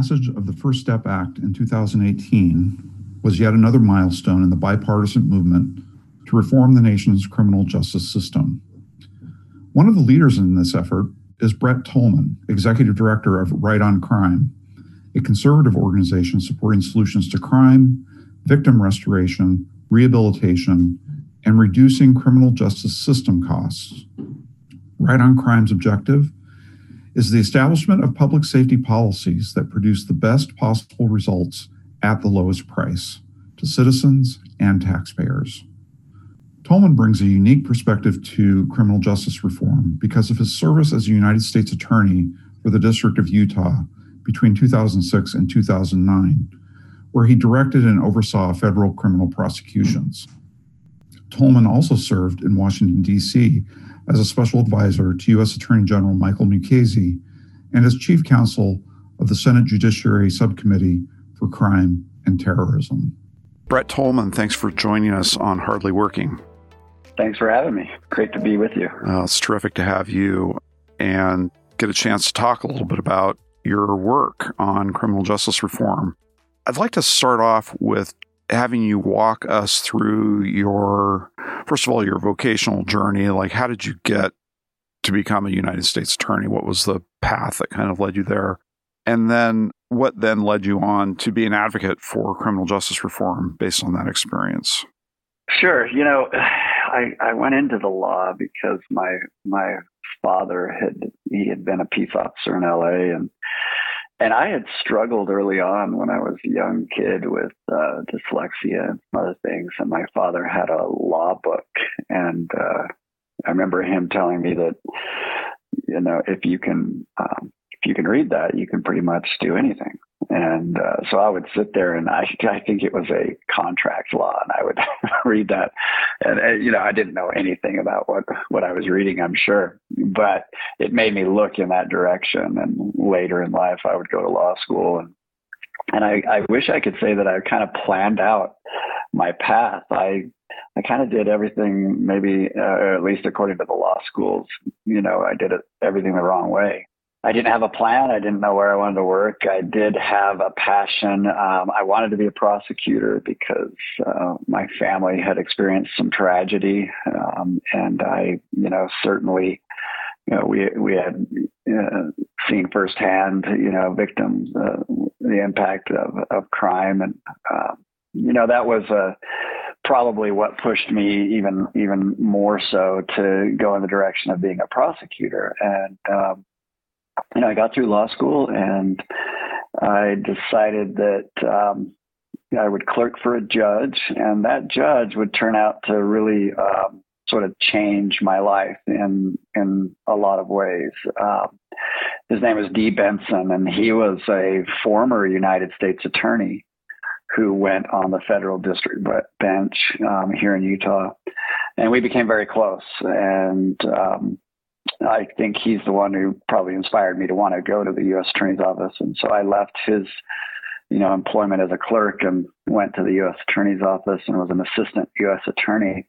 passage of the First Step Act in 2018 was yet another milestone in the bipartisan movement to reform the nation's criminal justice system. One of the leaders in this effort is Brett Tolman, Executive Director of Right on Crime, a conservative organization supporting solutions to crime, victim restoration, rehabilitation, and reducing criminal justice system costs. Right on Crime's objective is the establishment of public safety policies that produce the best possible results at the lowest price to citizens and taxpayers. Tolman brings a unique perspective to criminal justice reform because of his service as a United States Attorney for the District of Utah between 2006 and 2009, where he directed and oversaw federal criminal prosecutions. Tolman also served in Washington, D.C. as a special advisor to U.S. Attorney General Michael Mukasey and as chief counsel of the Senate Judiciary Subcommittee for Crime and Terrorism. Brett Tolman, thanks for joining us on Hardly Working. Thanks for having me. Great to be with you. Uh, it's terrific to have you and get a chance to talk a little bit about your work on criminal justice reform. I'd like to start off with having you walk us through your, first of all, your vocational journey. Like, how did you get to become a United States attorney? What was the path that kind of led you there? And then what then led you on to be an advocate for criminal justice reform based on that experience? Sure. You know, I, I went into the law because my my father had he had been a peace officer in LA and and I had struggled early on when I was a young kid with uh, dyslexia and some other things. And my father had a law book, and uh, I remember him telling me that you know if you can um, if you can read that, you can pretty much do anything. And uh, so I would sit there and I, I think it was a contract law and I would read that. And, uh, you know, I didn't know anything about what, what I was reading, I'm sure, but it made me look in that direction. And later in life, I would go to law school and, and I, I wish I could say that I kind of planned out my path. I, I kind of did everything, maybe, uh, at least according to the law schools, you know, I did it everything the wrong way. I didn't have a plan. I didn't know where I wanted to work. I did have a passion. Um, I wanted to be a prosecutor because uh, my family had experienced some tragedy, um, and I, you know, certainly, you know, we we had uh, seen firsthand, you know, victims, uh, the impact of of crime, and uh, you know, that was a probably what pushed me even even more so to go in the direction of being a prosecutor and um, you know, I got through law school and I decided that um, I would clerk for a judge, and that judge would turn out to really um, sort of change my life in in a lot of ways. Um, his name was Dee Benson, and he was a former United States attorney who went on the federal district bench um, here in Utah, and we became very close. And um, I think he's the one who probably inspired me to want to go to the U.S. Attorney's Office. And so I left his, you know, employment as a clerk and went to the U.S. Attorney's Office and was an assistant U.S. Attorney.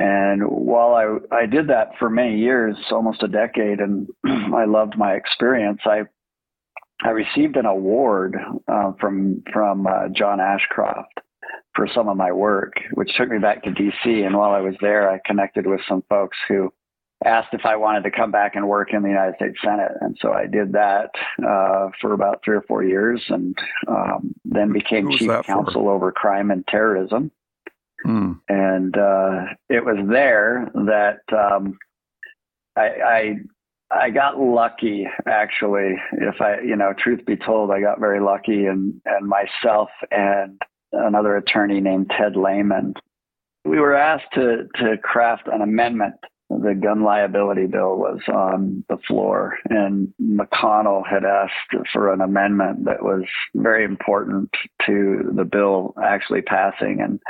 And while I I did that for many years, almost a decade, and I loved my experience, I I received an award uh, from from uh, John Ashcroft for some of my work, which took me back to D.C. And while I was there, I connected with some folks who asked if I wanted to come back and work in the United States Senate. And so I did that uh, for about three or four years and um, then became chief counsel over crime and terrorism. Hmm. And uh, it was there that um, I, I I got lucky, actually. If I, you know, truth be told, I got very lucky, and and myself and another attorney named Ted Lehman, we were asked to to craft an amendment the gun liability bill was on the floor, and McConnell had asked for an amendment that was very important to the bill actually passing. And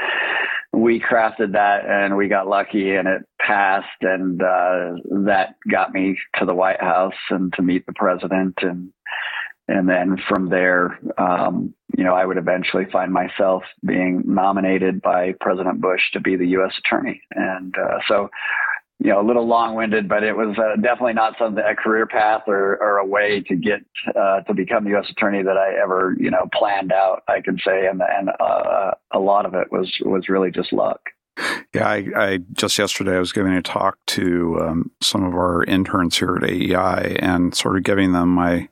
we crafted that and we got lucky and it passed. And uh, that got me to the White House and to meet the president. And and then from there, um, you know, I would eventually find myself being nominated by President Bush to be the U.S. Attorney. And uh, so you know, a little long-winded, but it was uh, definitely not something a career path or, or a way to get uh, to become U.S. attorney that I ever, you know, planned out. I can say, and and uh, a lot of it was was really just luck. Yeah, I, I, just yesterday I was giving a talk to um, some of our interns here at AEI and sort of giving them my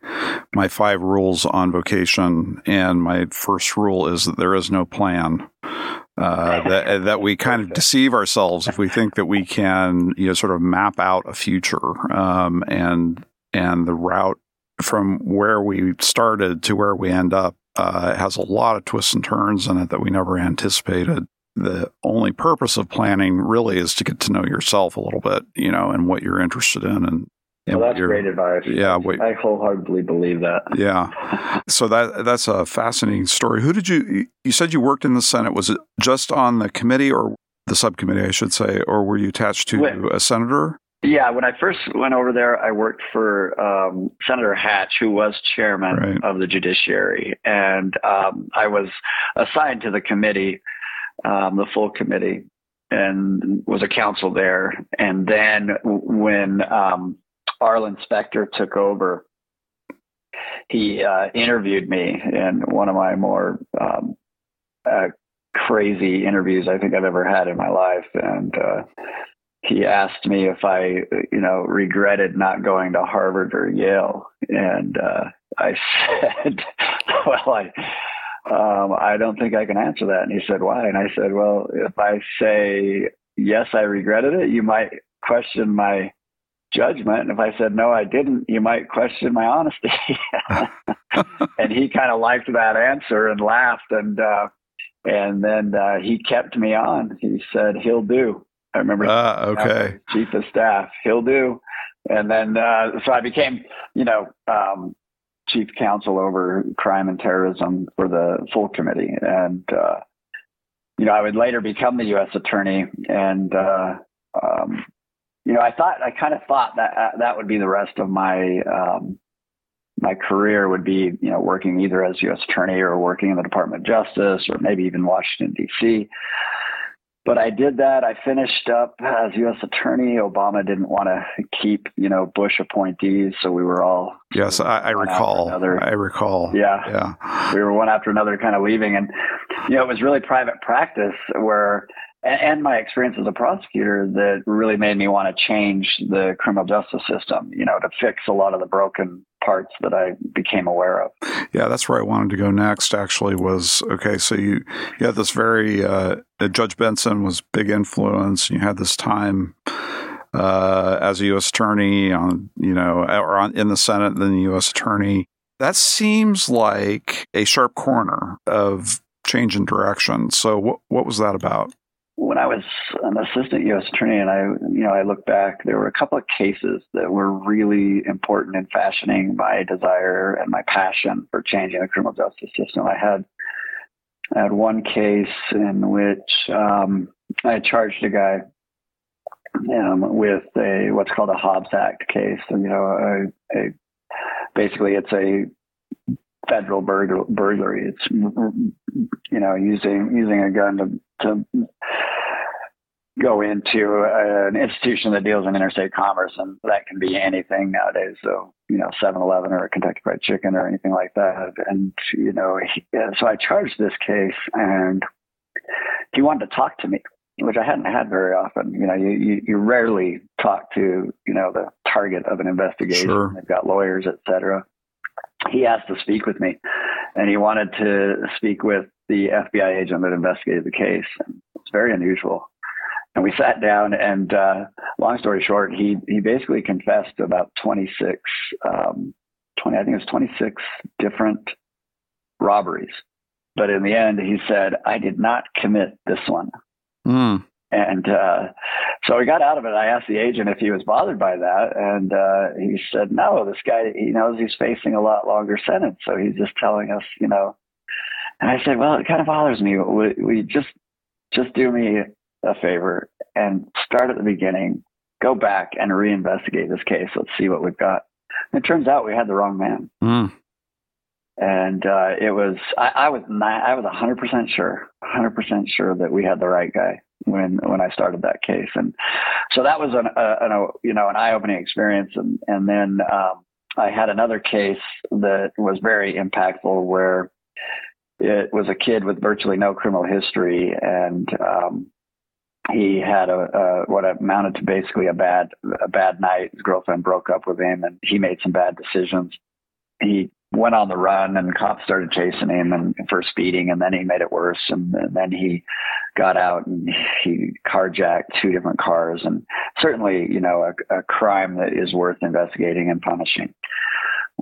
my five rules on vocation. And my first rule is that there is no plan. Uh, that that we kind of deceive ourselves if we think that we can you know sort of map out a future um, and and the route from where we started to where we end up uh, has a lot of twists and turns in it that we never anticipated. The only purpose of planning really is to get to know yourself a little bit, you know, and what you're interested in and well, that's great advice. Yeah, wait, I wholeheartedly believe that. Yeah, so that that's a fascinating story. Who did you? You said you worked in the Senate. Was it just on the committee or the subcommittee, I should say, or were you attached to a senator? Yeah, when I first went over there, I worked for um, Senator Hatch, who was chairman right. of the Judiciary, and um, I was assigned to the committee um, the full committee and was a counsel there. And then when um, Arlen Specter took over, he uh, interviewed me in one of my more um, uh, crazy interviews I think I've ever had in my life. And uh, he asked me if I, you know, regretted not going to Harvard or Yale. And uh, I said, well, I, um, I don't think I can answer that. And he said, why? And I said, well, if I say, yes, I regretted it, you might question my judgment. And if I said, no, I didn't, you might question my honesty. and he kind of liked that answer and laughed. And, uh, and then uh, he kept me on. He said, he'll do. I remember. Ah, okay. Chief of staff, he'll do. And then, uh, so I became, you know, um, chief counsel over crime and terrorism for the full committee. And, uh, you know, I would later become the U.S. attorney. And, uh, um, you know, I thought, I kind of thought that uh, that would be the rest of my, um, my career would be, you know, working either as U.S. attorney or working in the Department of Justice or maybe even Washington, D.C but I did that. I finished up as U.S. attorney. Obama didn't want to keep, you know, Bush appointees, so we were all yes, I, I recall. I recall. Yeah, yeah, we were one after another, kind of leaving, and you know, it was really private practice where and, my experience as a prosecutor that really made me want to change the criminal justice system, you know, to fix a lot of the broken parts that I became aware of. Yeah, that's where I wanted to go next. Actually, was okay. So you you had this very uh, Judge Benson was big influence. You had this time uh, as a U.S. attorney on you know or on, in the Senate, then the U.S. attorney. That seems like a sharp corner of change in direction. So what what was that about? When I was an assistant U.S. attorney, and I, you know, I look back, there were a couple of cases that were really important in fashioning my desire and my passion for changing the criminal justice system. I had I had one case in which um, I charged a guy um, with a what's called a Hobbs Act case. and you know, a, a basically it's a federal burgl- burglary. It's you know using using a gun to to go into an institution that deals in interstate commerce, and that can be anything nowadays. So, you know, 7-Eleven or a Kentucky Fried Chicken or anything like that. And you know, he, uh, so I charged this case, and he wanted to talk to me, which I hadn't had very often. You know, you you, you rarely talk to you know the target of an investigation. Sure. They've got lawyers, et cetera. He asked to speak with me, and he wanted to speak with the FBI agent that investigated the case. It's very unusual. And we sat down, and uh, long story short, he he basically confessed about 26, um, 20, I think it was 26 different robberies. But in the end, he said, "I did not commit this one." Mm. And uh, so we got out of it. I asked the agent if he was bothered by that, and uh, he said, "No, this guy he knows he's facing a lot longer sentence, so he's just telling us, you know." And I said, "Well, it kind of bothers me. We, we just just do me a favor and start at the beginning, go back and reinvestigate this case. Let's see what we've got. And it turns out we had the wrong man. Mm. And uh, it was I, I was I was hundred percent sure, hundred percent sure that we had the right guy. when when I started that case, and so that was an, a, an you know an eye opening experience, and and then um, I had another case that was very impactful where it was a kid with virtually no criminal history, and um, he had a, a, what amounted to basically a bad a bad night. His girlfriend broke up with him, and he made some bad decisions. He went on the run, and cops started chasing him and for speeding, and then he made it worse, and, and then he got out and he carjacked two different cars, and certainly, you know, a, a crime that is worth investigating and punishing.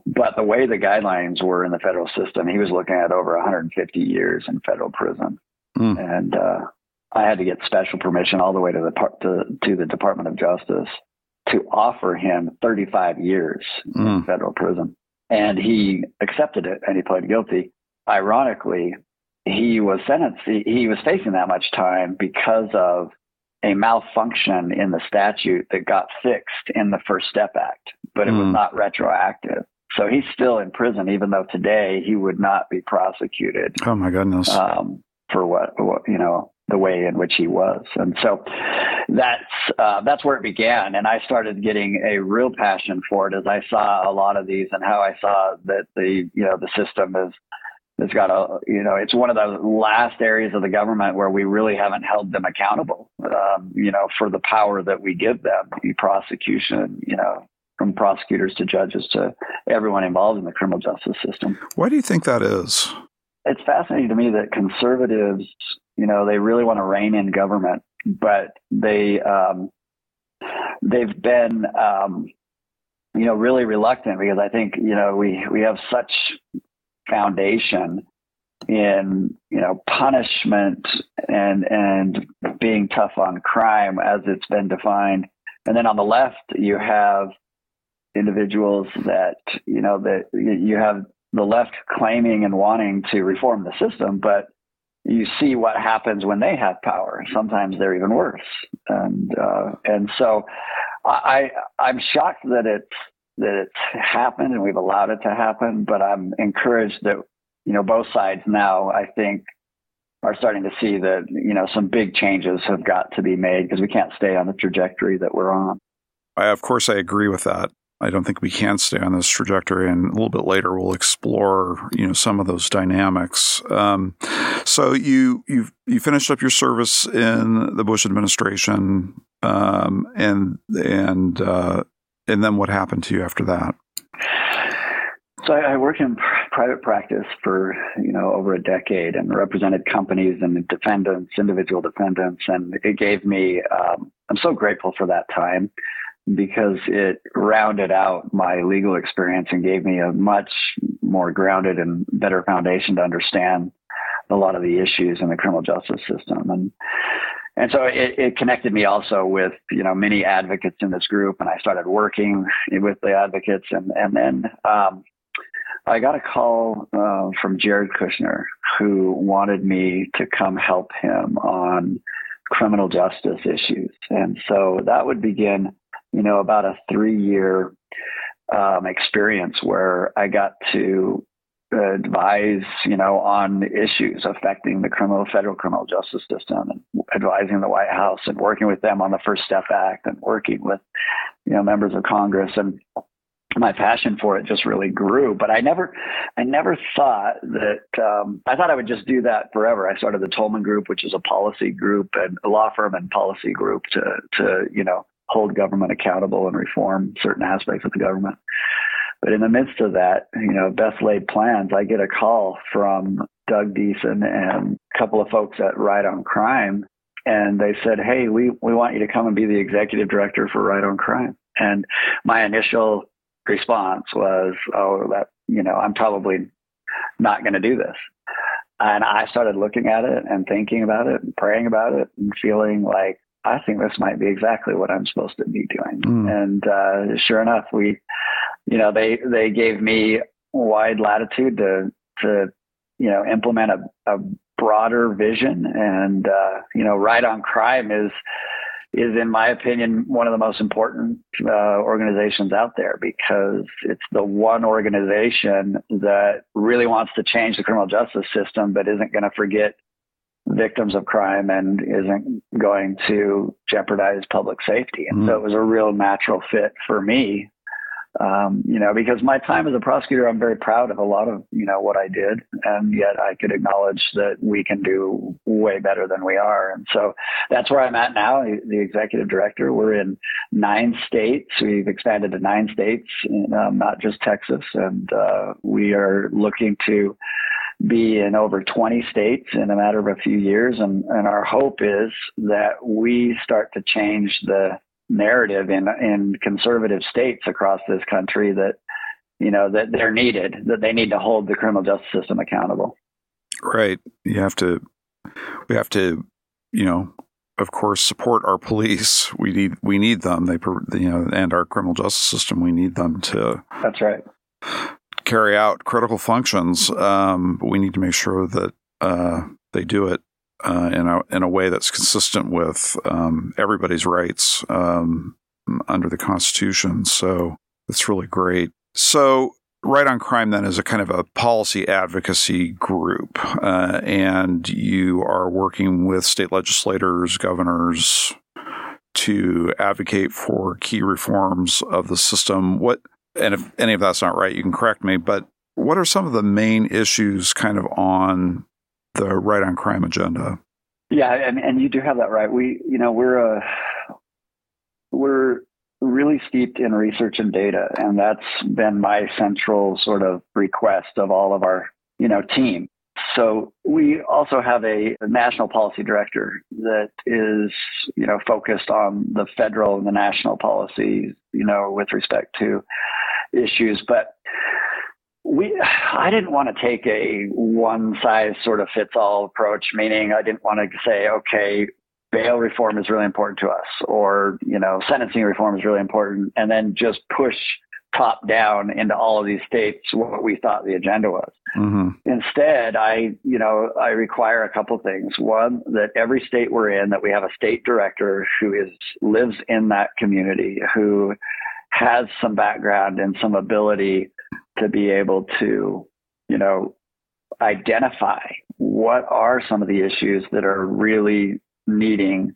But the way the guidelines were in the federal system, he was looking at over 150 years in federal prison, mm. and uh, I had to get special permission all the way to the to, to the Department of Justice to offer him 35 years mm. in federal prison, and he accepted it and he pled guilty. Ironically, he was sentenced. He, he was facing that much time because of a malfunction in the statute that got fixed in the First Step Act, but it mm. was not retroactive. So he's still in prison, even though today he would not be prosecuted. Oh my goodness! Um, for what, what you know the way in which he was. And so that's uh, that's where it began. And I started getting a real passion for it as I saw a lot of these and how I saw that the you know the system is has got a you know it's one of the last areas of the government where we really haven't held them accountable. Um, you know for the power that we give them, the prosecution. You know from prosecutors to judges to everyone involved in the criminal justice system. Why do you think that is? It's fascinating to me that conservatives you know, they really want to rein in government, but they um, they've been um, you know really reluctant because I think you know we we have such foundation in you know punishment and and being tough on crime as it's been defined. And then on the left you have individuals that you know that you have the left claiming and wanting to reform the system but you see what happens when they have power. Sometimes they're even worse, and uh, and so I I'm shocked that it's that it's happened and we've allowed it to happen. But I'm encouraged that you know both sides now I think are starting to see that you know some big changes have got to be made because we can't stay on the trajectory that we're on. I, of course, I agree with that. I don't think we can stay on this trajectory. And a little bit later, we'll explore, you know, some of those dynamics. Um, so you you you finished up your service in the Bush administration, um, and and uh, and then what happened to you after that? So I, I worked in private practice for you know over a decade and represented companies and defendants, individual defendants, and it gave me. Um, I'm so grateful for that time because it rounded out my legal experience and gave me a much more grounded and better foundation to understand a lot of the issues in the criminal justice system. And and so it, it connected me also with you know many advocates in this group and I started working with the advocates and and then um, I got a call uh, from Jared Kushner who wanted me to come help him on criminal justice issues. And so that would begin you know, about a three year um, experience where I got to advise, you know, on issues affecting the criminal federal criminal justice system and advising the White House and working with them on the First Step Act and working with, you know, members of Congress and my passion for it just really grew. But I never, I never thought that. Um, I thought I would just do that forever. I started the Tolman Group, which is a policy group and a law firm and policy group to, to you know, hold government accountable and reform certain aspects of the government. But in the midst of that, you know, best laid plans, I get a call from Doug Deason and a couple of folks at Right on Crime. And they said, Hey, we, we want you to come and be the executive director for Right on Crime. And my initial response was, Oh, that, you know, I'm probably not going to do this. And I started looking at it and thinking about it and praying about it and feeling like I think this might be exactly what I'm supposed to be doing. Mm. And uh, sure enough, we, you know, they they gave me wide latitude to to you know implement a, a broader vision. And uh, you know, right on crime is is in my opinion one of the most important uh, organizations out there because it's the one organization that really wants to change the criminal justice system but isn't going to forget victims of crime and isn't going to jeopardize public safety. And mm-hmm. so it was a real natural fit for me um, you know, because my time as a prosecutor, I'm very proud of a lot of, you know, what I did. And yet I could acknowledge that we can do way better than we are. And so that's where I'm at now, the executive director. We're in nine states. We've expanded to nine states, um, not just Texas. And uh, we are looking to be in over 20 states in a matter of a few years. And, and our hope is that we start to change the narrative in in conservative states across this country that you know that they're needed that they need to hold the criminal justice system accountable. Right. You have to we have to you know of course support our police. We need we need them. They you know and our criminal justice system we need them to that's right carry out critical functions um, but we need to make sure that uh, they do it uh, in a in a way that's consistent with um, everybody's rights um, under the Constitution. So it's really great. So Right on Crime then is a kind of a policy advocacy group, uh, and you are working with state legislators, governors to advocate for key reforms of the system. What and if any of that's not right, you can correct me. But what are some of the main issues kind of on the right on crime agenda. Yeah, and and you do have that right. We, you know, we're a uh, we're really steeped in research and data, and that's been my central sort of request of all of our, you know, team. So we also have a, a, national policy director that is, you know, focused on the federal and the national policies, you know, with respect to issues. But we I didn't want to take a one size sort of fits all approach, meaning I didn't want to say, okay, bail reform is really important to us, or you know, sentencing reform is really important, and then just push top down into all of these states what we thought the agenda was. Mm-hmm. Instead, I, you know, I require a couple things. One, that every state we're in, that we have a state director who is lives in that community, who has some background and some ability to be able to, you know, identify what are some of the issues that are really needing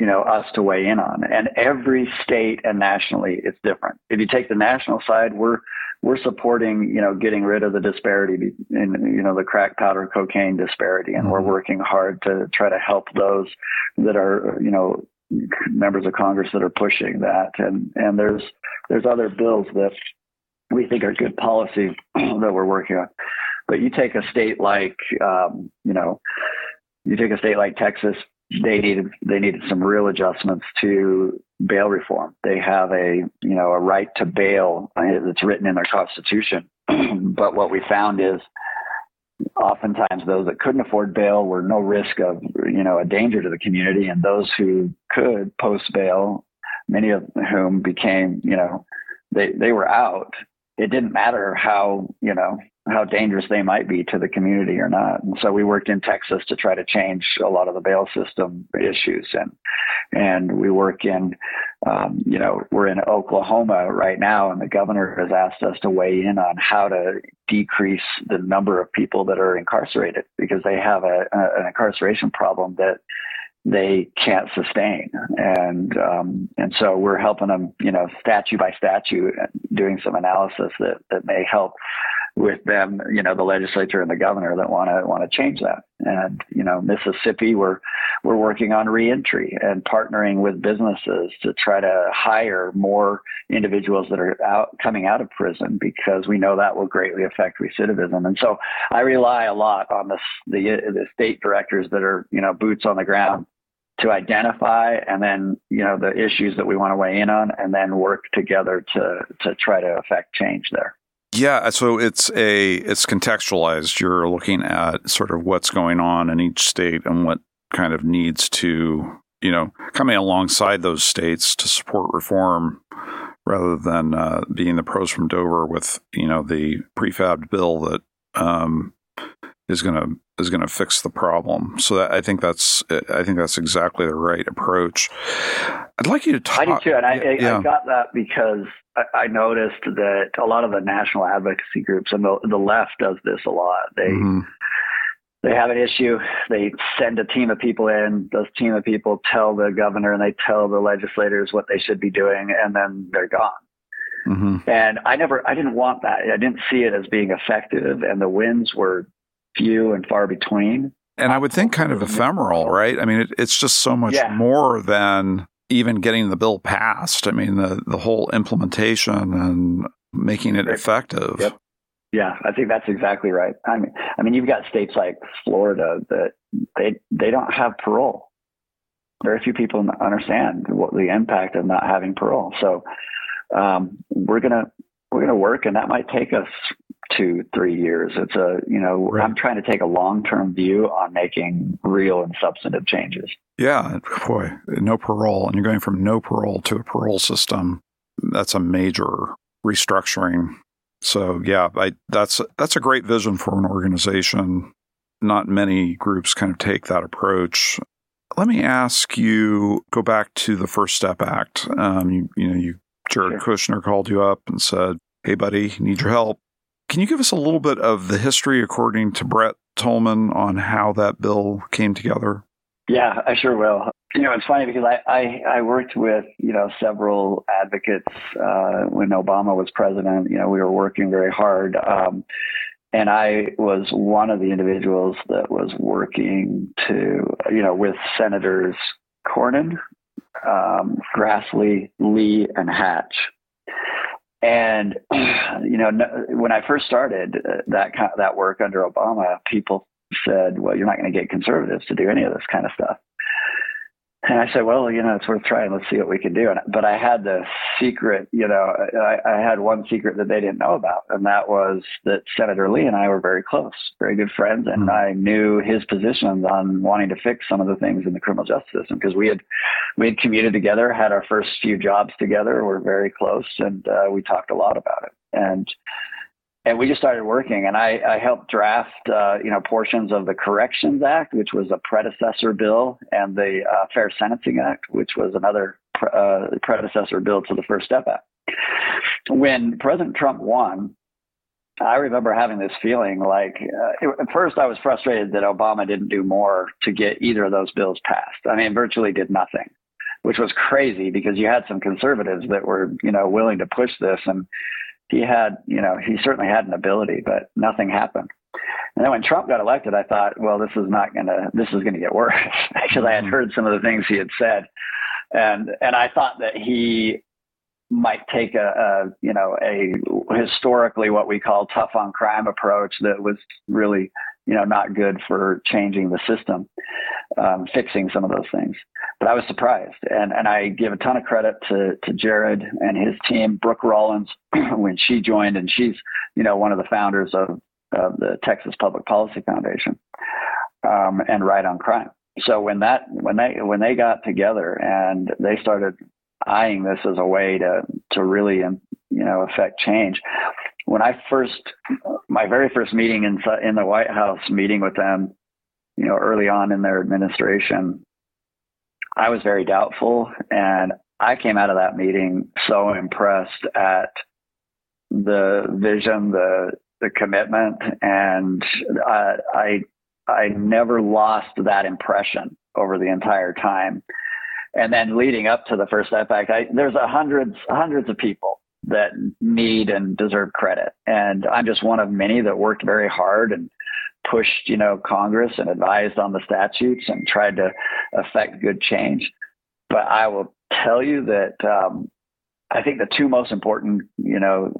you know us to weigh in on and every state and nationally it's different if you take the national side we're we're supporting you know getting rid of the disparity in you know the crack powder cocaine disparity and mm-hmm. we're working hard to try to help those that are you know members of congress that are pushing that and and there's there's other bills that we think are good policy that we're working on. But you take a state like, um, you know, you take a state like Texas, they needed they needed some real adjustments to bail reform. They have a you know a right to bail that's written in their constitution. but what we found is oftentimes those that couldn't afford bail were no risk of you know a danger to the community, and those who could post bail, many of whom became you know they they were out it didn't matter how you know how dangerous they might be to the community or not. And so we worked in Texas to try to change a lot of the bail system issues, and and we work in, um, you know, we're in Oklahoma right now, and the governor has asked us to weigh in on how to decrease the number of people that are incarcerated because they have a, a an incarceration problem that they can't sustain. And um, and so we're helping them, you know, statute by statute, doing some analysis that that may help with them, you know, the legislature and the governor that want to want to change that. And you know, Mississippi, we're we're working on reentry and partnering with businesses to try to hire more individuals that are out coming out of prison because we know that will greatly affect recidivism. And so I rely a lot on the the, the state directors that are you know boots on the ground to identify and then you know the issues that we want to weigh in on and then work together to to try to affect change there. Yeah so it's a it's contextualized. You're looking at sort of what's going on in each state and what kind of needs to you know coming alongside those states to support reform rather than uh, being the pros from dover with you know the prefabbed bill that um, is going to is going to fix the problem. So that, I think that's I think that's exactly the right approach. I'd like you to talk. I do too, and I, yeah. I got that because I, noticed that a lot of the national advocacy groups and the, the left does this a lot. They mm-hmm. they have an issue. They send a team of people in. Those team of people tell the governor and they tell the legislators what they should be doing, and then they're gone. Mm-hmm. And I never, I didn't want that. I didn't see it as being effective, and the wins were few and far between. And I would think kind of ephemeral, right? I mean, it, it's just so much yeah. more than even getting the bill passed. I mean, the the whole implementation and making it effective. Yep. Yeah, I think that's exactly right. I mean, I mean, you've got states like Florida that they they don't have parole. Very few people understand what the impact of not having parole. So um, we're gonna we're gonna work, and that might take us two three years. It's a you know right. I'm trying to take a long term view on making real and substantive changes. Yeah, boy, no parole, and you're going from no parole to a parole system. That's a major restructuring so yeah, I, that's that's a great vision for an organization. Not many groups kind of take that approach. Let me ask you. Go back to the First Step Act. Um, you, you know, you Jared sure. Kushner called you up and said, "Hey, buddy, need your help." Can you give us a little bit of the history, according to Brett Tolman, on how that bill came together? Yeah, I sure will you know, it's funny because I, I, I worked with, you know, several advocates uh, when Obama was president. You know, we were working very hard. Um, and I was one of the individuals that was working to, you know, with Senators Cornyn, um, Grassley, Lee, and Hatch. And you know, when I first started uh, that that work under Obama, people said, "Well, you're not going to get conservatives to do any of this kind of stuff." And I said, well, you know, it's worth trying. Let's see what we can do. And, but I had the secret, you know, I, I had one secret that they didn't know about. And that was that Senator Lee and I were very close, very good friends. And mm-hmm. I knew his positions on wanting to fix some of the things in the criminal justice system because we had, we had commuted together, had our first few jobs together. We're very close and uh, we talked a lot about it. And and we just started working and i, I helped draft uh, you know portions of the corrections act which was a predecessor bill and the uh, fair sentencing act which was another uh, predecessor bill to the first step act. When president trump won i remember having this feeling like uh, at first i was frustrated that obama didn't do more to get either of those bills passed. I mean virtually did nothing which was crazy because you had some conservatives that were you know willing to push this and he had, you know, he certainly had an ability, but nothing happened. And then when Trump got elected, I thought, well, this is not going to, this is going to get worse because I had mm-hmm. heard some of the things he had said. And, and I thought that he might take a, a, you know, a historically what we call tough on crime approach that was really, you know, not good for changing the system, um, fixing some of those things but I was surprised. And, and I give a ton of credit to, to Jared and his team, Brooke Rollins, when she joined, and she's, you know, one of the founders of, of the Texas Public Policy Foundation um, and Right on Crime. So when that when they when they got together and they started eyeing this as a way to to really um, you know affect change, when I first my very first meeting in in the White House meeting with them, you know, early on in their administration, I was very doubtful. And I came out of that meeting so impressed at the vision, the the commitment, and I, I I never lost that impression over the entire time. And then leading up to the first back, I, there's a hundreds hundreds of people that need and deserve credit, and I'm just one of many that worked very hard and pushed, you know, Congress and advised on the statutes and tried to affect good change. But I will tell you that um, I think the two most important, you know,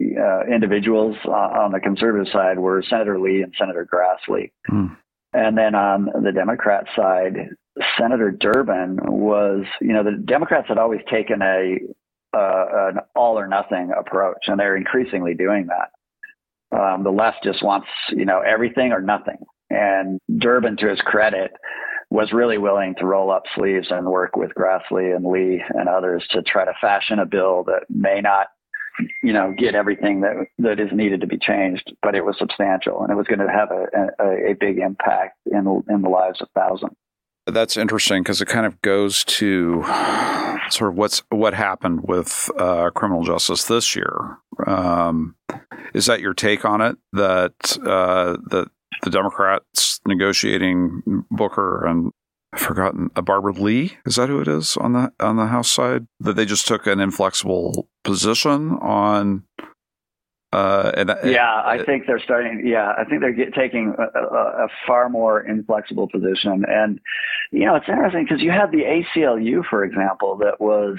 uh, individuals uh, on the conservative side were Senator Lee and Senator Grassley. Mm. And then on the Democrat side, Senator Durbin was, you know, the Democrats had always taken a uh, an all or nothing approach, and they're increasingly doing that. Um, the left just wants, you know, everything or nothing. And Durbin, to his credit, was really willing to roll up sleeves and work with Grassley and Lee and others to try to fashion a bill that may not, you know, get everything that that is needed to be changed, but it was substantial and it was going to have a, a, a big impact in in the lives of thousands. That's interesting because it kind of goes to sort of what's what happened with uh, criminal justice this year. Um, is that your take on it? That uh, that the Democrats negotiating Booker and I've forgotten a uh, Barbara Lee. Is that who it is on the on the House side? That they just took an inflexible position on. Uh, and, yeah, I think they're starting. Yeah, I think they're get, taking a, a, a, far more inflexible position. And you know, it's interesting because you had the ACLU, for example, that was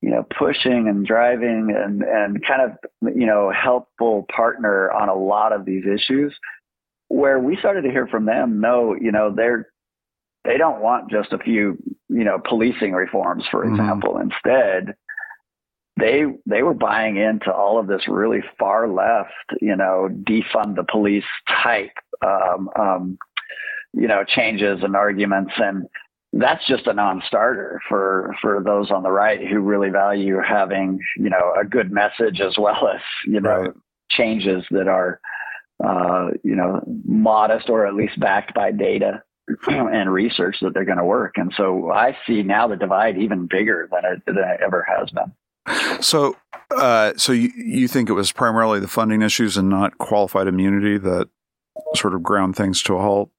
you know pushing and driving and and kind of you know helpful partner on a lot of these issues. Where we started to hear from them, no, you know, they're they don't want just a few, you know, policing reforms, for mm-hmm. example. Mm-hmm. Instead, they they were buying into all of this really far left, you know, defund the police type, um, um, you know, changes and arguments, and that's just a non-starter for for those on the right who really value having, you know, a good message as well as you know right. changes that are, uh, you know, modest or at least backed by data. and research that they're going to work. And so I see now the divide even bigger than it, than it ever has been. So, uh, so you, you think it was primarily the funding issues and not qualified immunity that sort of ground things to a halt?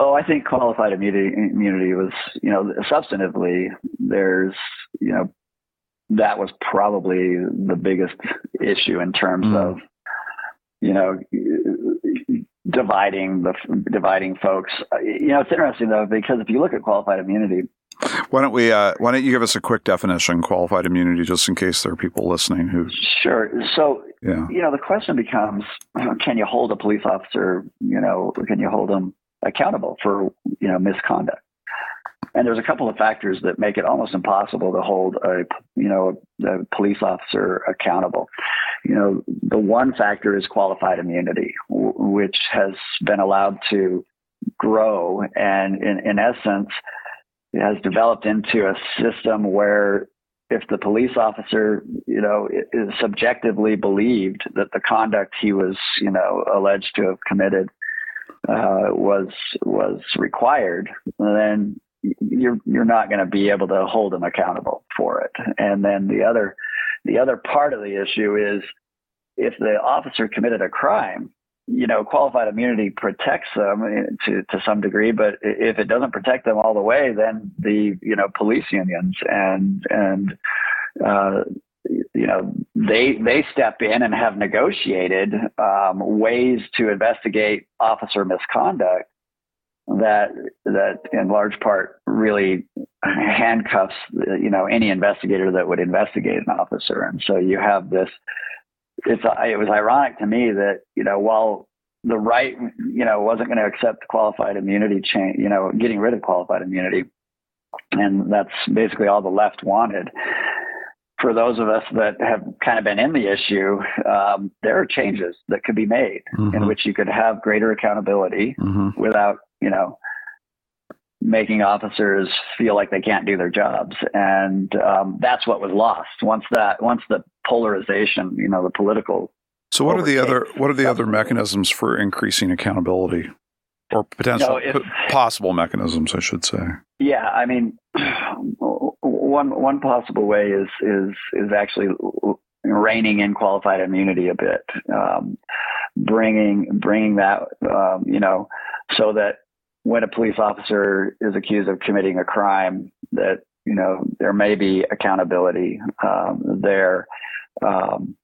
Oh, I think qualified immunity, immunity was, you know, substantively, there's, you know, that was probably the biggest issue in terms mm. of, you know, dividing the dividing folks. Uh, you know, it's interesting though because if you look at qualified immunity, why don't we? Uh, why don't you give us a quick definition, qualified immunity, just in case there are people listening who? Sure. So, yeah. you know, the question becomes: Can you hold a police officer? You know, can you hold them accountable for you know misconduct? And there's a couple of factors that make it almost impossible to hold a you know a police officer accountable. You know, the one factor is qualified immunity, w- which has been allowed to grow, and in, in essence, has developed into a system where if the police officer, you know, is subjectively believed that the conduct he was, you know, alleged to have committed uh, was was required, then you're you're not going to be able to hold him accountable for it. And then the other the other part of the issue is if the officer committed a crime, you know, qualified immunity protects them to to some degree, but if it doesn't protect them all the way, then the you know police unions and and uh, you know they they step in and have negotiated um, ways to investigate officer misconduct that that in large part really handcuffs you know any investigator that would investigate an officer. And so you have this it's it was ironic to me that you know while the right you know wasn't going to accept qualified immunity change you know getting rid of qualified immunity and that's basically all the left wanted for those of us that have kind of been in the issue, um, there are changes that could be made mm-hmm. in which you could have greater accountability mm-hmm. without you know, making officers feel like they can't do their jobs. And um, that's what was lost once that once the polarization, you know, the political. So what are the other what are the other mechanisms for increasing accountability? Or potential if, possible mechanisms, I should say. Yeah, I mean, one one possible way is is is actually reining in qualified immunity a bit, um, bringing bringing that um, you know so that when a police officer is accused of committing a crime, that you know there may be accountability um, there. Um,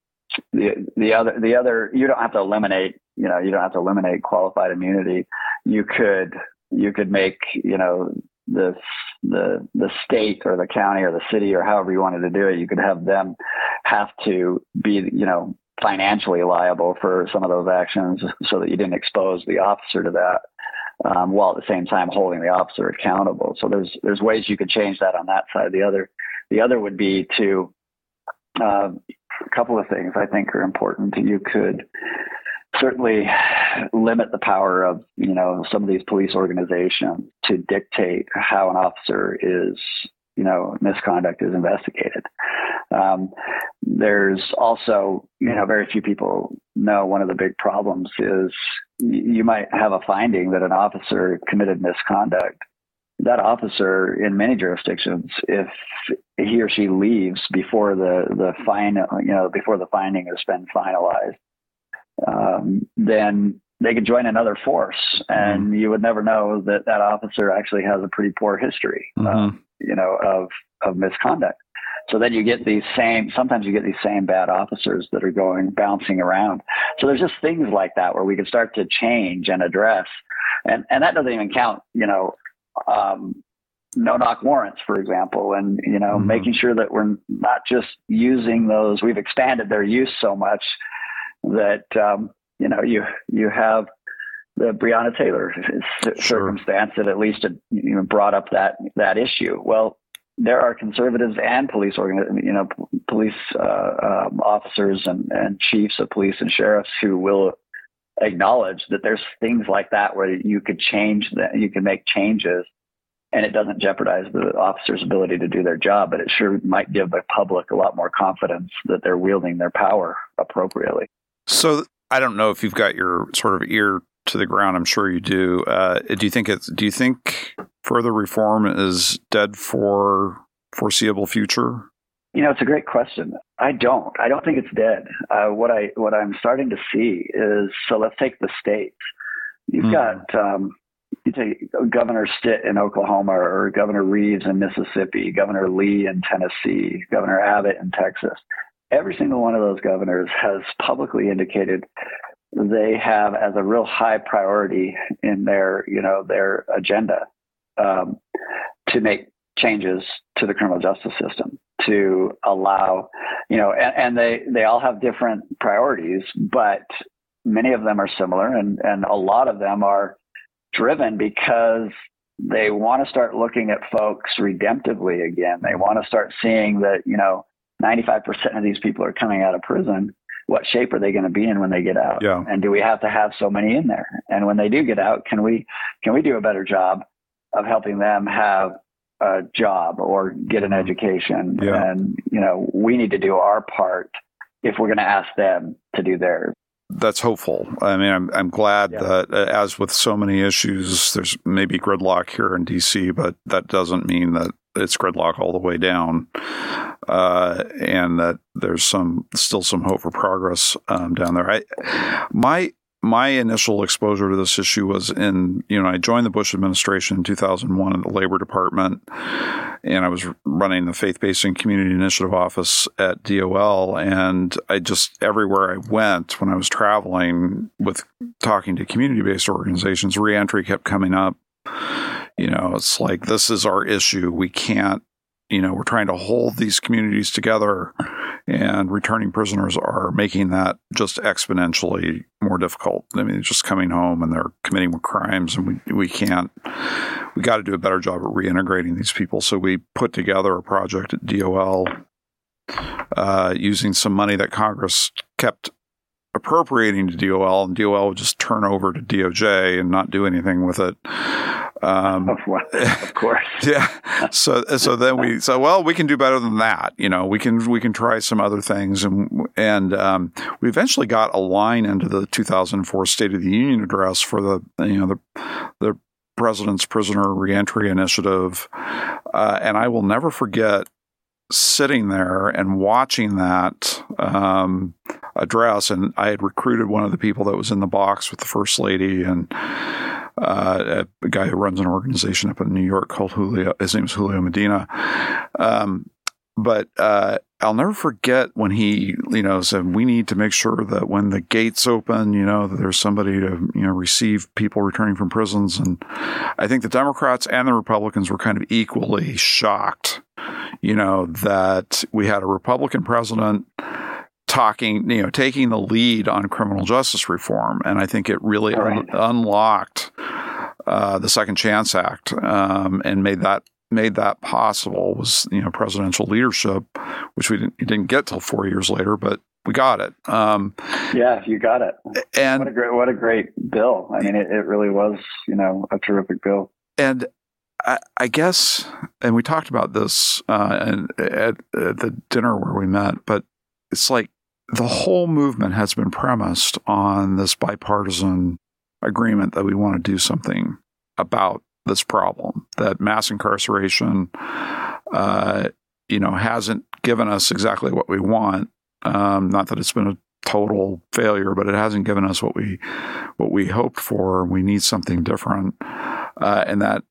the the other the other you don't have to eliminate you know you don't have to eliminate qualified immunity. You could you could make you know the the the state or the county or the city or however you wanted to do it. You could have them have to be you know financially liable for some of those actions so that you didn't expose the officer to that um, while at the same time holding the officer accountable. So there's there's ways you could change that on that side. The other the other would be to uh, a couple of things I think are important. You could certainly limit the power of you know some of these police organizations to dictate how an officer is you know misconduct is investigated. Um, there's also you know very few people know one of the big problems is you might have a finding that an officer committed misconduct. That officer, in many jurisdictions, if he or she leaves before the the fine, you know, before the finding has been finalized, um, then they could join another force, and mm-hmm. you would never know that that officer actually has a pretty poor history, mm-hmm. um, you know, of of misconduct. So then you get these same. Sometimes you get these same bad officers that are going bouncing around. So there's just things like that where we can start to change and address, and and that doesn't even count, you know. Um, no knock warrants, for example, and you know, mm-hmm. making sure that we're not just using those. We've expanded their use so much that um, you know you you have the Breonna Taylor sure. circumstance that at least you know, brought up that that issue. Well, there are conservatives and police organ, you know, police uh, um, officers and, and chiefs of police and sheriffs who will acknowledge that there's things like that where you could change that, you can make changes, and it doesn't jeopardize the officer's ability to do their job, but it sure might give the public a lot more confidence that they're wielding their power appropriately. So I don't know if you've got your sort of ear to the ground. I'm sure you do. Uh, do you think it's? Do you think further reform is dead for foreseeable future? You know, it's a great question. I don't. I don't think it's dead. Uh, what I what I'm starting to see is so. Let's take the states. You've mm. got um, you take Governor Stitt in Oklahoma or Governor Reeves in Mississippi, Governor Lee in Tennessee, Governor Abbott in Texas every single one of those governors has publicly indicated they have as a real high priority in their you know their agenda um, to make changes to the criminal justice system to allow you know and, and, they they all have different priorities but many of them are similar and and a lot of them are driven because they want to start looking at folks redemptively again they want to start seeing that you know 95% of these people are coming out of prison. What shape are they going to be in when they get out? Yeah. And do we have to have so many in there? And when they do get out, can we can we do a better job of helping them have a job or get an mm-hmm. education? Yeah. And you know, we need to do our part if we're going to ask them to do theirs that's hopeful. I mean, I'm I'm glad yeah. that uh, as with so many issues, there's maybe gridlock here in DC, but that doesn't mean that it's gridlock all the way down, uh, and that there's some still some hope for progress um, down there. I my my initial exposure to this issue was in, you know, I joined the Bush administration in 2001 in the Labor Department, and I was running the Faith Based and Community Initiative office at DOL. And I just, everywhere I went when I was traveling with talking to community based organizations, reentry kept coming up. You know, it's like, this is our issue. We can't, you know, we're trying to hold these communities together and returning prisoners are making that just exponentially more difficult. I mean, just coming home and they're committing crimes, and we we can't. We got to do a better job at reintegrating these people. So we put together a project at DOL uh, using some money that Congress kept appropriating to DOL, and DOL would just turn over to DOJ and not do anything with it. Um, of course. yeah. So so then we so well we can do better than that. You know we can we can try some other things and and um, we eventually got a line into the 2004 State of the Union address for the you know the the President's Prisoner Reentry Initiative, uh, and I will never forget sitting there and watching that um, address. And I had recruited one of the people that was in the box with the first lady and uh, a guy who runs an organization up in New York called Julio. His name is Julio Medina. Um, but uh, I'll never forget when he, you know, said we need to make sure that when the gates open, you know, that there's somebody to, you know, receive people returning from prisons. And I think the Democrats and the Republicans were kind of equally shocked, you know, that we had a Republican president talking, you know, taking the lead on criminal justice reform. And I think it really right. un- unlocked uh, the Second Chance Act um, and made that made that possible was you know presidential leadership, which we didn't, didn't get till four years later, but we got it. Um, yeah, you got it. And what a great, what a great bill. I mean, it, it really was, you know, a terrific bill. And I, I guess, and we talked about this uh, at, at the dinner where we met, but it's like the whole movement has been premised on this bipartisan agreement that we want to do something about this problem that mass incarceration, uh, you know, hasn't given us exactly what we want. Um, not that it's been a total failure, but it hasn't given us what we what we hoped for. We need something different, uh, and that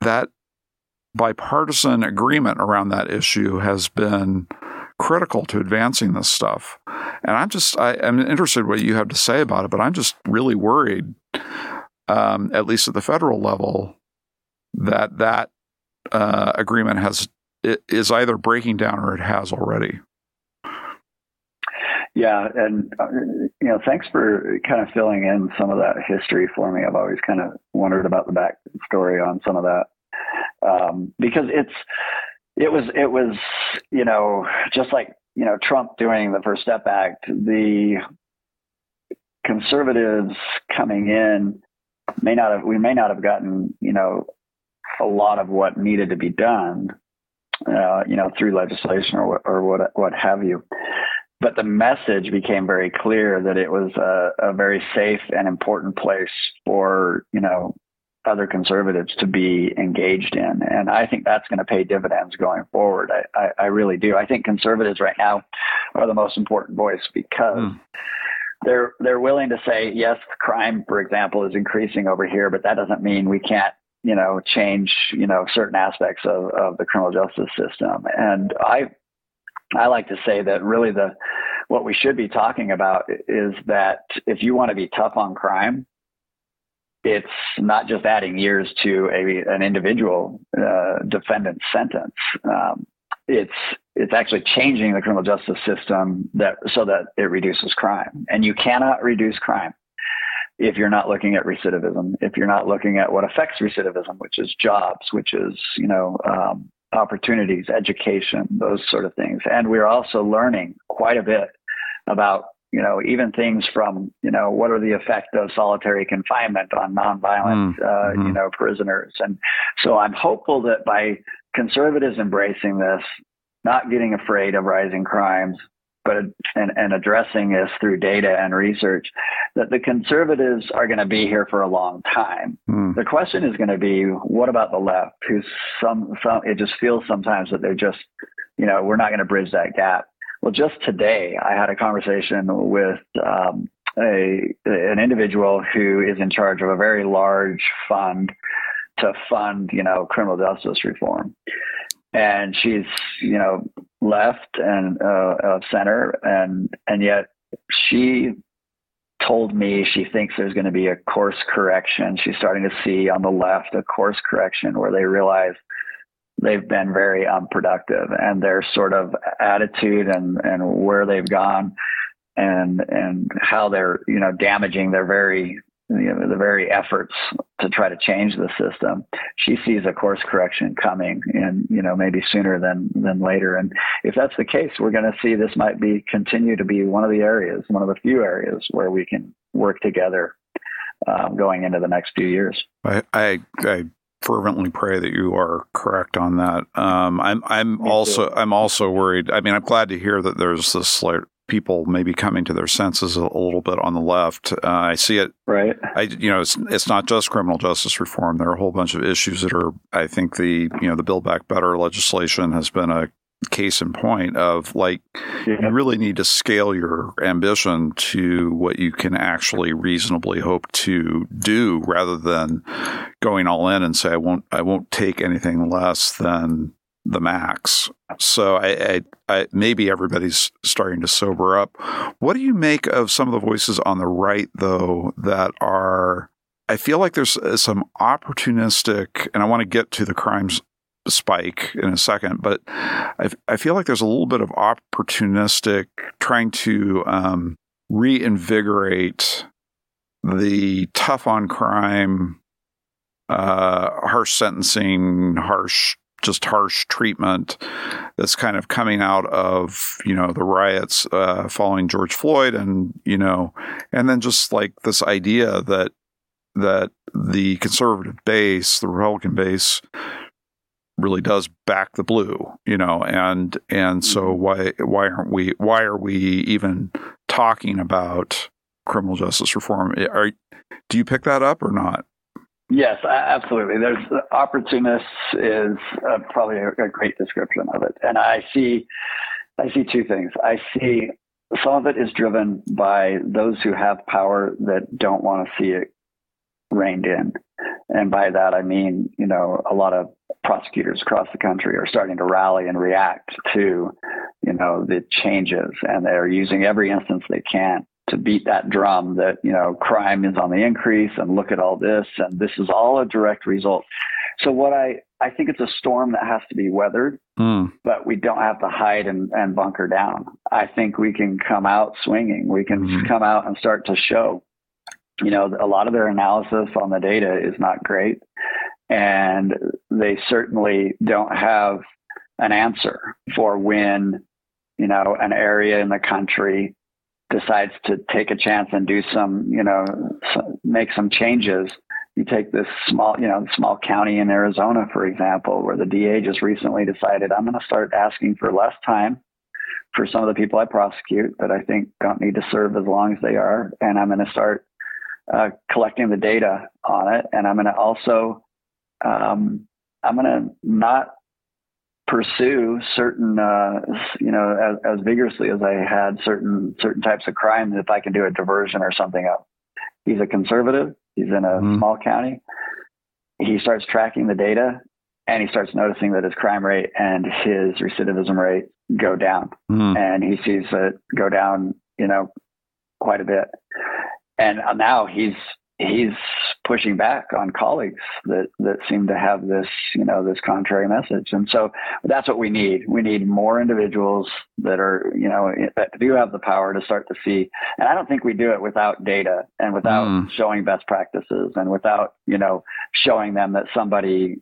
that bipartisan agreement around that issue has been critical to advancing this stuff. And I'm just I, am interested what you have to say about it, but I'm just really worried, um, at least at the federal level, that that uh, agreement has is either breaking down or it has already. Yeah, and uh, you know, thanks for kind of filling in some of that history for me. I've always kind of wondered about the backstory on some of that um, because it's it was it was you know just like you know Trump doing the First Step Act, the conservatives coming in may not have we may not have gotten you know a lot of what needed to be done, uh, you know, through legislation or or what what have you. But the message became very clear that it was a, a very safe and important place for you know other conservatives to be engaged in. And I think that's going to pay dividends going forward. I, I, I, really do. I think conservatives right now are the most important voice because mm. they're they're willing to say, yes, crime, for example, is increasing over here, but that doesn't mean we can't, you know, change, you know, certain aspects of, of the criminal justice system. And I I like to say that really the what we should be talking about is that if you want to be tough on crime, it's not just adding years to a, an individual uh, defendant's sentence. Um, it's it's actually changing the criminal justice system that so that it reduces crime. And you cannot reduce crime if you're not looking at recidivism. If you're not looking at what affects recidivism, which is jobs, which is you know um, opportunities, education, those sort of things. And we're also learning quite a bit about you know, even things from, you know, what are the effect of solitary confinement on nonviolent, mm, uh, mm-hmm. you know, prisoners. And so I'm hopeful that by conservatives embracing this, not getting afraid of rising crimes, but and, and addressing this through data and research, that the conservatives are going to be here for a long time. Mm. The question is going to be, what about the left? Who's some, some, it just feels sometimes that they're just, you know, we're not going to bridge that gap. Well, just today, I had a conversation with um, a an individual who is in charge of a very large fund to fund, you know, criminal justice reform, and she's, you know, left and uh, of center, and and yet she told me she thinks there's going to be a course correction. She's starting to see on the left a course correction where they realize they've been very unproductive and their sort of attitude and, and where they've gone and and how they're you know damaging their very you know, the very efforts to try to change the system. She sees a course correction coming, and you know maybe sooner than than later. And if that's the case, we're going to see this might be continue to be one of the areas, one of the few areas where we can work together um, going into the next few years. I, I, I fervently pray that you are correct on that. Um, I'm I'm Me also too. I'm also worried. I mean, I'm glad to hear that there's this like people maybe coming to their senses a, a little bit on the left. Uh, I see it. Right. I you know it's it's not just criminal justice reform. There are a whole bunch of issues that are. I think the you know the Build Back Better legislation has been a case in point of like yeah. you really need to scale your ambition to what you can actually reasonably hope to do rather than going all in and say I won't I won't take anything less than the max. So I, I, I, maybe everybody's starting to sober up. What do you make of some of the voices on the right though that are I feel like there's uh, some opportunistic, and I want to get to the crimes spike in a second, but I, I feel like there's a little bit of opportunistic trying to um, reinvigorate the tough on crime, uh, harsh sentencing, harsh just harsh treatment that's kind of coming out of you know the riots uh, following George Floyd, and you know, and then just like this idea that that the conservative base, the Republican base, really does back the blue, you know, and and so mm-hmm. why why aren't we why are we even talking about criminal justice reform? Are do you pick that up or not? Yes, absolutely. There's opportunists is uh, probably a, a great description of it, and I see I see two things. I see some of it is driven by those who have power that don't want to see it reined in. And by that, I mean, you know, a lot of prosecutors across the country are starting to rally and react to, you know, the changes, and they're using every instance they can to beat that drum that, you know, crime is on the increase and look at all this. And this is all a direct result. So what I, I think it's a storm that has to be weathered, mm. but we don't have to hide and, and bunker down. I think we can come out swinging. We can mm. come out and start to show you know, a lot of their analysis on the data is not great. And they certainly don't have an answer for when, you know, an area in the country decides to take a chance and do some, you know, make some changes. You take this small, you know, small county in Arizona, for example, where the DA just recently decided I'm going to start asking for less time for some of the people I prosecute that I think don't need to serve as long as they are, and I'm going to start uh, collecting the data on it, and I'm going to also um, I'm going to not pursue certain uh, you know as, as, vigorously as I had certain certain types of crime if I can do a diversion or something up. He's a conservative. He's in a mm. small county. He starts tracking the data and he starts noticing that his crime rate and his recidivism rate go down. Mm. And he sees it go down, you know, quite a bit and now he's he's pushing back on colleagues that that seem to have this you know this contrary message. And so that's what we need. We need more individuals that are you know that do have the power to start to see. And i don't think we do it without data and without mm. showing best practices and without you know showing them that somebody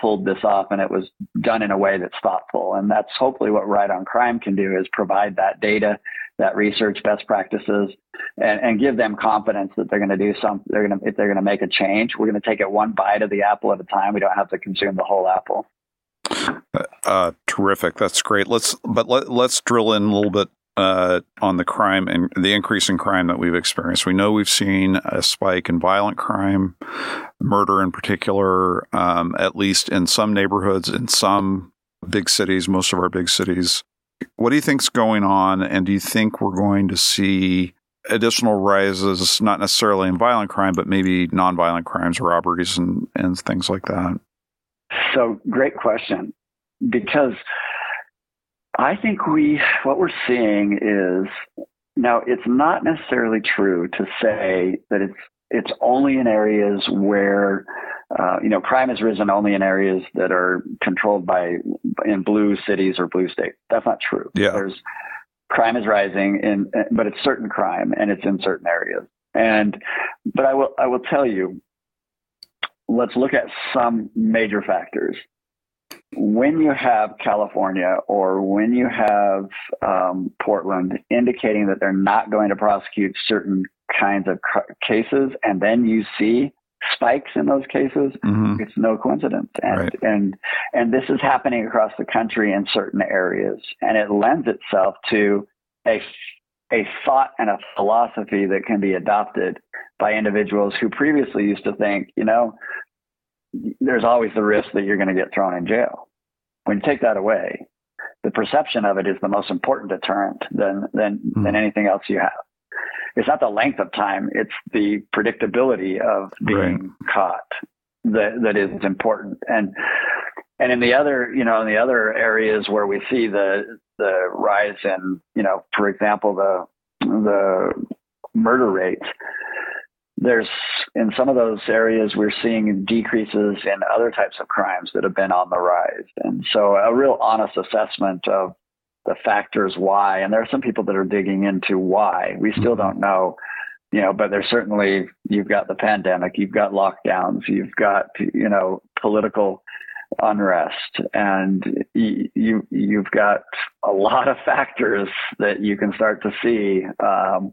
pulled this off and it was done in a way that's thoughtful. And that's hopefully what right on crime can do is provide that data that research best practices and, and give them confidence that they're going to do something. They're going to, if they're going to make a change, we're going to take it one bite of the apple at a time. We don't have to consume the whole apple. Uh, terrific. That's great. Let's, but let, let's drill in a little bit uh, on the crime and the increase in crime that we've experienced. We know we've seen a spike in violent crime, murder in particular, um, at least in some neighborhoods, in some big cities, most of our big cities. What do you think's going on, and do you think we're going to see additional rises, not necessarily in violent crime, but maybe nonviolent crimes, robberies, and and things like that? So, great question, because I think we what we're seeing is now it's not necessarily true to say that it's it's only in areas where uh, you know crime has risen only in areas that are controlled by in blue cities or blue states. That's not true. Yeah. There's crime is rising in but it's certain crime and it's in certain areas. And but I will I will tell you let's look at some major factors. When you have California or when you have um, Portland indicating that they're not going to prosecute certain kinds of cases, and then you see spikes in those cases, mm-hmm. it's no coincidence. And, right. and, and this is happening across the country in certain areas. And it lends itself to a, a thought and a philosophy that can be adopted by individuals who previously used to think, you know, there's always the risk that you're going to get thrown in jail. When you take that away, the perception of it is the most important deterrent than, than, mm-hmm. than anything else you have it's not the length of time, it's the predictability of being right. caught that that is important. And and in the other, you know, in the other areas where we see the the rise in, you know, for example, the the murder rates, there's in some of those areas we're seeing decreases in other types of crimes that have been on the rise. And so a real honest assessment of the factors why. And there are some people that are digging into why. We still mm-hmm. don't know, you know, but there's certainly, you've got the pandemic, you've got lockdowns, you've got, you know, political unrest and you, you have got a lot of factors that you can start to see um,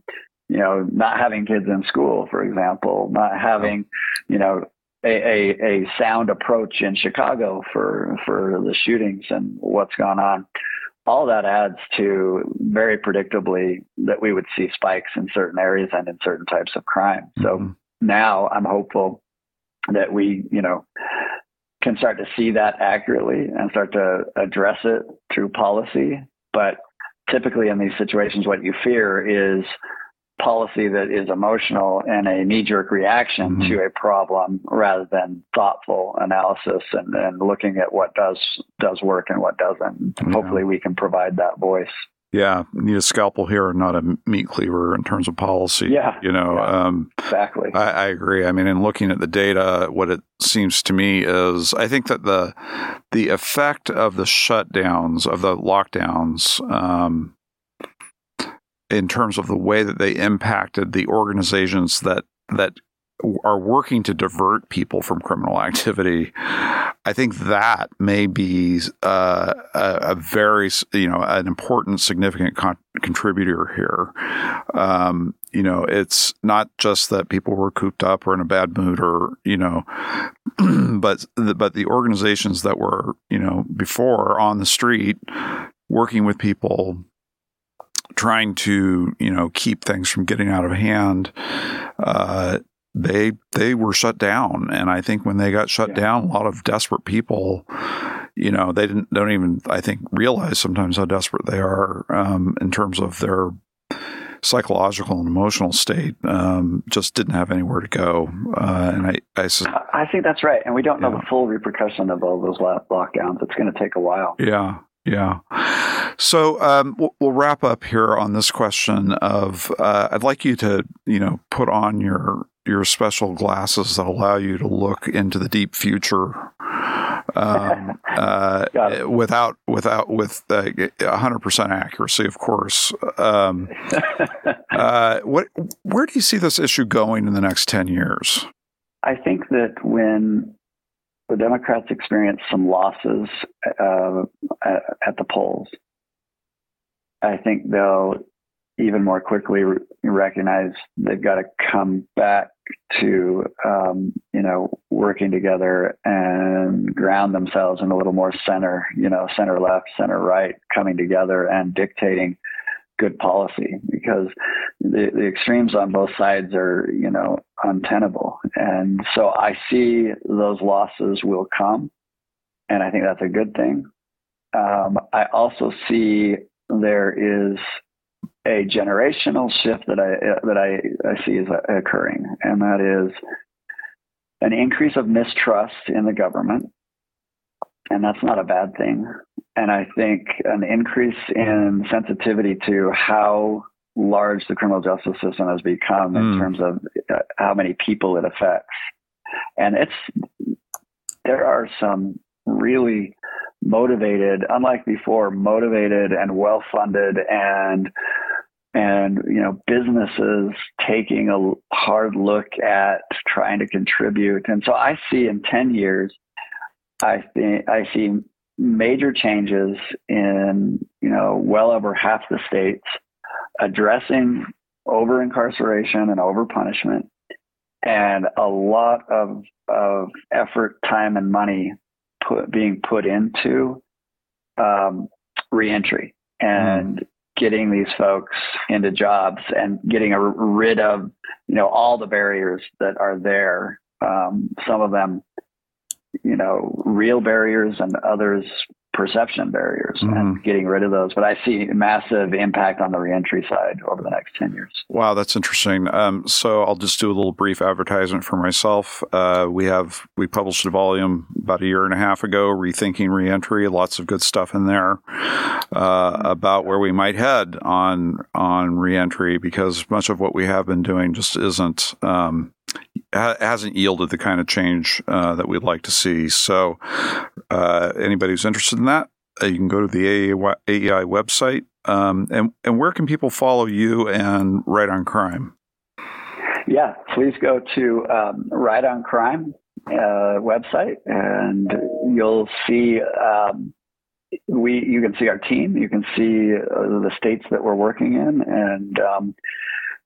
you know not having kids in school for example not having you know a, a, a sound approach in chicago for for the shootings and what's gone on all that adds to very predictably that we would see spikes in certain areas and in certain types of crime. So mm-hmm. now I'm hopeful that we, you know, can start to see that accurately and start to address it through policy. But typically in these situations, what you fear is policy that is emotional and a knee jerk reaction mm-hmm. to a problem rather than thoughtful analysis and, and looking at what does does work and what doesn't. Yeah. Hopefully we can provide that voice. Yeah, need a scalpel here, not a meat cleaver in terms of policy. Yeah, you know, yeah, um, exactly. I, I, agree. I mean, in looking at the data, what it seems to me is, I think that the the effect of the shutdowns of the lockdowns, um, in terms of the way that they impacted the organizations that that are working to divert people from criminal activity, I think that may be uh, a, very, you know, an important, significant con- contributor here. Um, you know, it's not just that people were cooped up or in a bad mood, or you know, but the, but the organizations that were, you know, before on the street working with people trying to you know keep things from getting out of hand uh, they they were shut down. And i think when they got shut yeah. down a lot of desperate people you know they didn't don't even i think realize sometimes how desperate they are um, in terms of their psychological and emotional state um, just didn't have anywhere to go. Uh, and I, I I think that's right. And we don't know yeah. the full repercussion of all those lockdowns. It's going to take a while. Yeah yeah. So um, we'll, we'll, wrap up here on this question of uh, I'd like you to you know put on your your special glasses that allow you to look into the deep future um, uh, without without with hundred percent accuracy, of course. Um, uh, what where do you see this issue going in the next ten years? I think that when the Democrats experience some losses uh, at, the polls. I think they'll even more quickly re- recognize they've got to come back to um, you know working together and ground themselves in a little more center, you know, center left, center right, coming together and dictating good policy because the, the extremes on both sides are, you know, untenable. And so I see those losses will come, and I think that's a good thing. Um, I also see there is a generational shift that I that I, I see is occurring, and that is an increase of mistrust in the government and that's not a bad thing. And I think an increase in sensitivity to how large the criminal justice system has become in mm. terms of uh, how many people it affects. And it's there are some really motivated, unlike before, motivated and well funded and and you know businesses taking a hard look at trying to contribute. And so I see in 10 years I think I see major changes in you know well over half the states addressing over incarceration and over punishment and a lot of of effort time and money put, being put into um, reentry and mm. getting these folks into jobs and getting a, rid of you know all the barriers that are there um, some of them you know, real barriers and others perception barriers mm-hmm. and getting rid of those. But I see massive impact on the reentry side over the next 10 years. Wow, that's interesting. Um, so I'll just do a little brief advertisement for myself. Uh, we have, we published a volume about a year and a half ago, Rethinking Reentry, lots of good stuff in there uh, about where we might head on, on reentry because much of what we have been doing just isn't, um, hasn't yielded the kind of change uh, that we'd like to see. So, uh, anybody who's interested in that, uh, you can go to the AEI website. Um, and and where can people follow you and Right on Crime? Yeah, please go to um, Right on Crime uh, website, and you'll see. Um, we you can see our team. You can see uh, the states that we're working in, and um,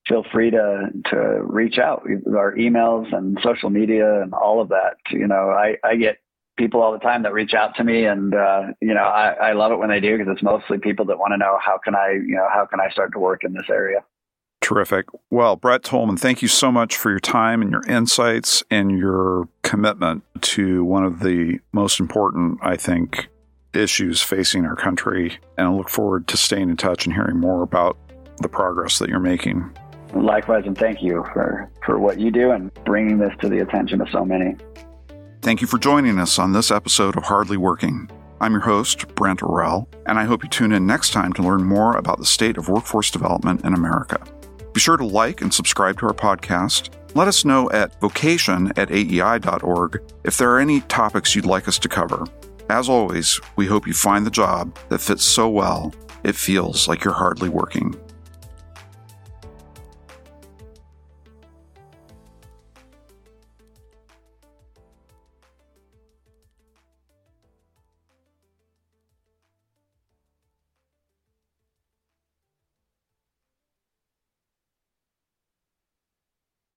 feel free to to reach out. Our emails and social media and all of that. You know, I, I get people all the time that reach out to me, and uh, you know, I, I love it when they do because it's mostly people that want to know how can I, you know, how can I start to work in this area. Terrific. Well, Brett Tolman, thank you so much for your time and your insights and your commitment to one of the most important, I think, issues facing our country. And I look forward to staying in touch and hearing more about the progress that you're making. Likewise, and thank you for, for what you do and bringing this to the attention of so many. Thank you for joining us on this episode of Hardly Working. I'm your host, Brent Orrell, and I hope you tune in next time to learn more about the state of workforce development in America. Be sure to like and subscribe to our podcast. Let us know at vocation at aei.org if there are any topics you'd like us to cover. As always, we hope you find the job that fits so well it feels like you're hardly working.